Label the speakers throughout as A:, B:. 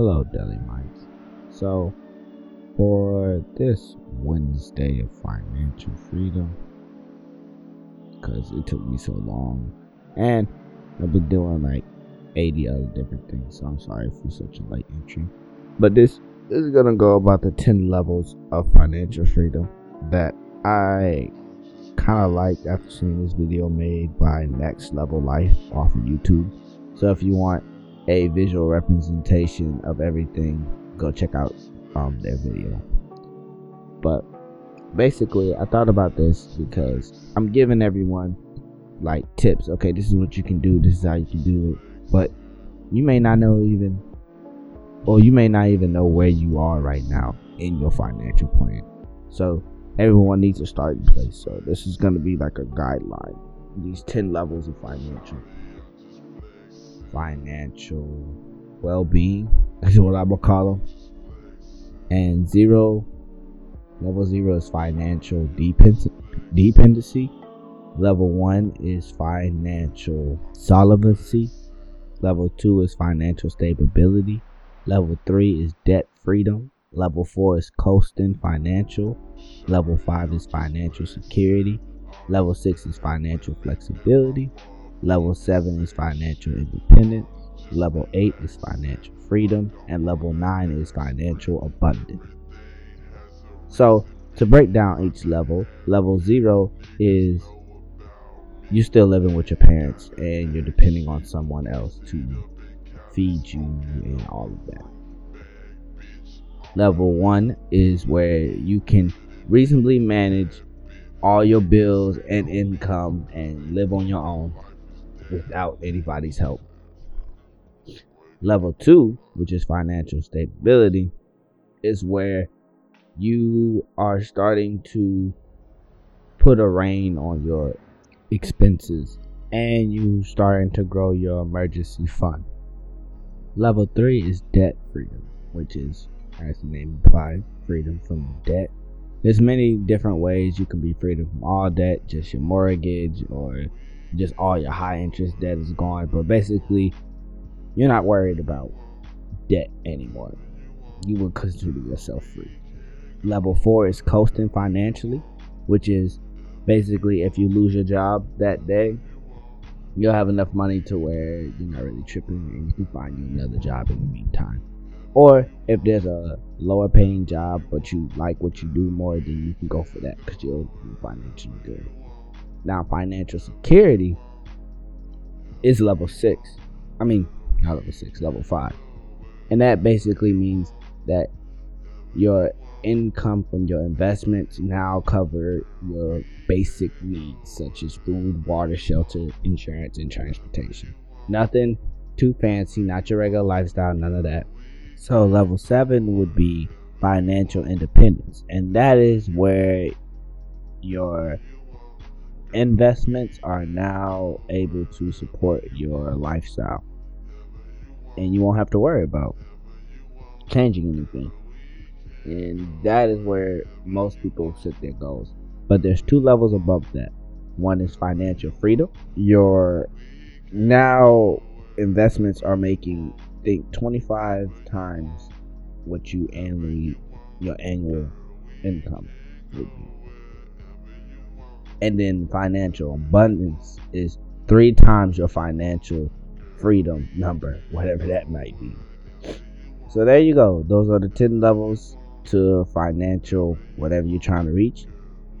A: Hello, Deli Mites. So, for this Wednesday of financial freedom, because it took me so long, and I've been doing like 80 other different things, so I'm sorry for such a late entry. But this, this is gonna go about the 10 levels of financial freedom that I kind of like after seeing this video made by Next Level Life off of YouTube. So if you want a visual representation of everything, go check out um, their video. But basically, I thought about this because I'm giving everyone like tips. Okay, this is what you can do. This is how you can do it. But you may not know even, or you may not even know where you are right now in your financial plan. So everyone needs a starting place. So this is going to be like a guideline. These ten levels of financial financial well-being. That's what I'm gonna call them. And zero, level zero is financial dependency. Level one is financial solvency. Level two is financial stability. Level three is debt freedom. Level four is coasting financial. Level five is financial security. Level six is financial flexibility. Level 7 is financial independence. Level 8 is financial freedom. And level 9 is financial abundance. So, to break down each level, level 0 is you're still living with your parents and you're depending on someone else to feed you and all of that. Level 1 is where you can reasonably manage all your bills and income and live on your own without anybody's help. Level two, which is financial stability, is where you are starting to put a rein on your expenses and you're starting to grow your emergency fund. Level three is debt freedom, which is, as the name implies, freedom from debt. There's many different ways you can be freedom from all debt, just your mortgage or just all your high interest debt is gone. But basically, you're not worried about debt anymore. You would consider yourself free. Level four is coasting financially, which is basically if you lose your job that day, you'll have enough money to where you're not really tripping and you can find you another job in the meantime. Or if there's a lower paying job but you like what you do more, then you can go for that because you'll be financially good. Now, financial security is level six. I mean, not level six, level five. And that basically means that your income from your investments now cover your basic needs such as food, water, shelter, insurance, and transportation. Nothing too fancy, not your regular lifestyle, none of that. So level 7 would be financial independence, and that is where your investments are now able to support your lifestyle. And you won't have to worry about changing anything. And that is where most people set their goals. But there's two levels above that. One is financial freedom. Your now investments are making think 25 times what you annually your annual income would be and then financial abundance is three times your financial freedom number, whatever that might be. So there you go. Those are the 10 levels to financial whatever you're trying to reach.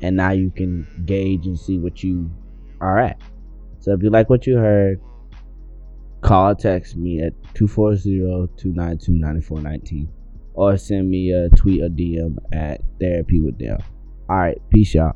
A: And now you can gauge and see what you are at. So if you like what you heard, call text me at 240-292-9419 or send me a tweet or DM at therapy with them. All right, peace y'all.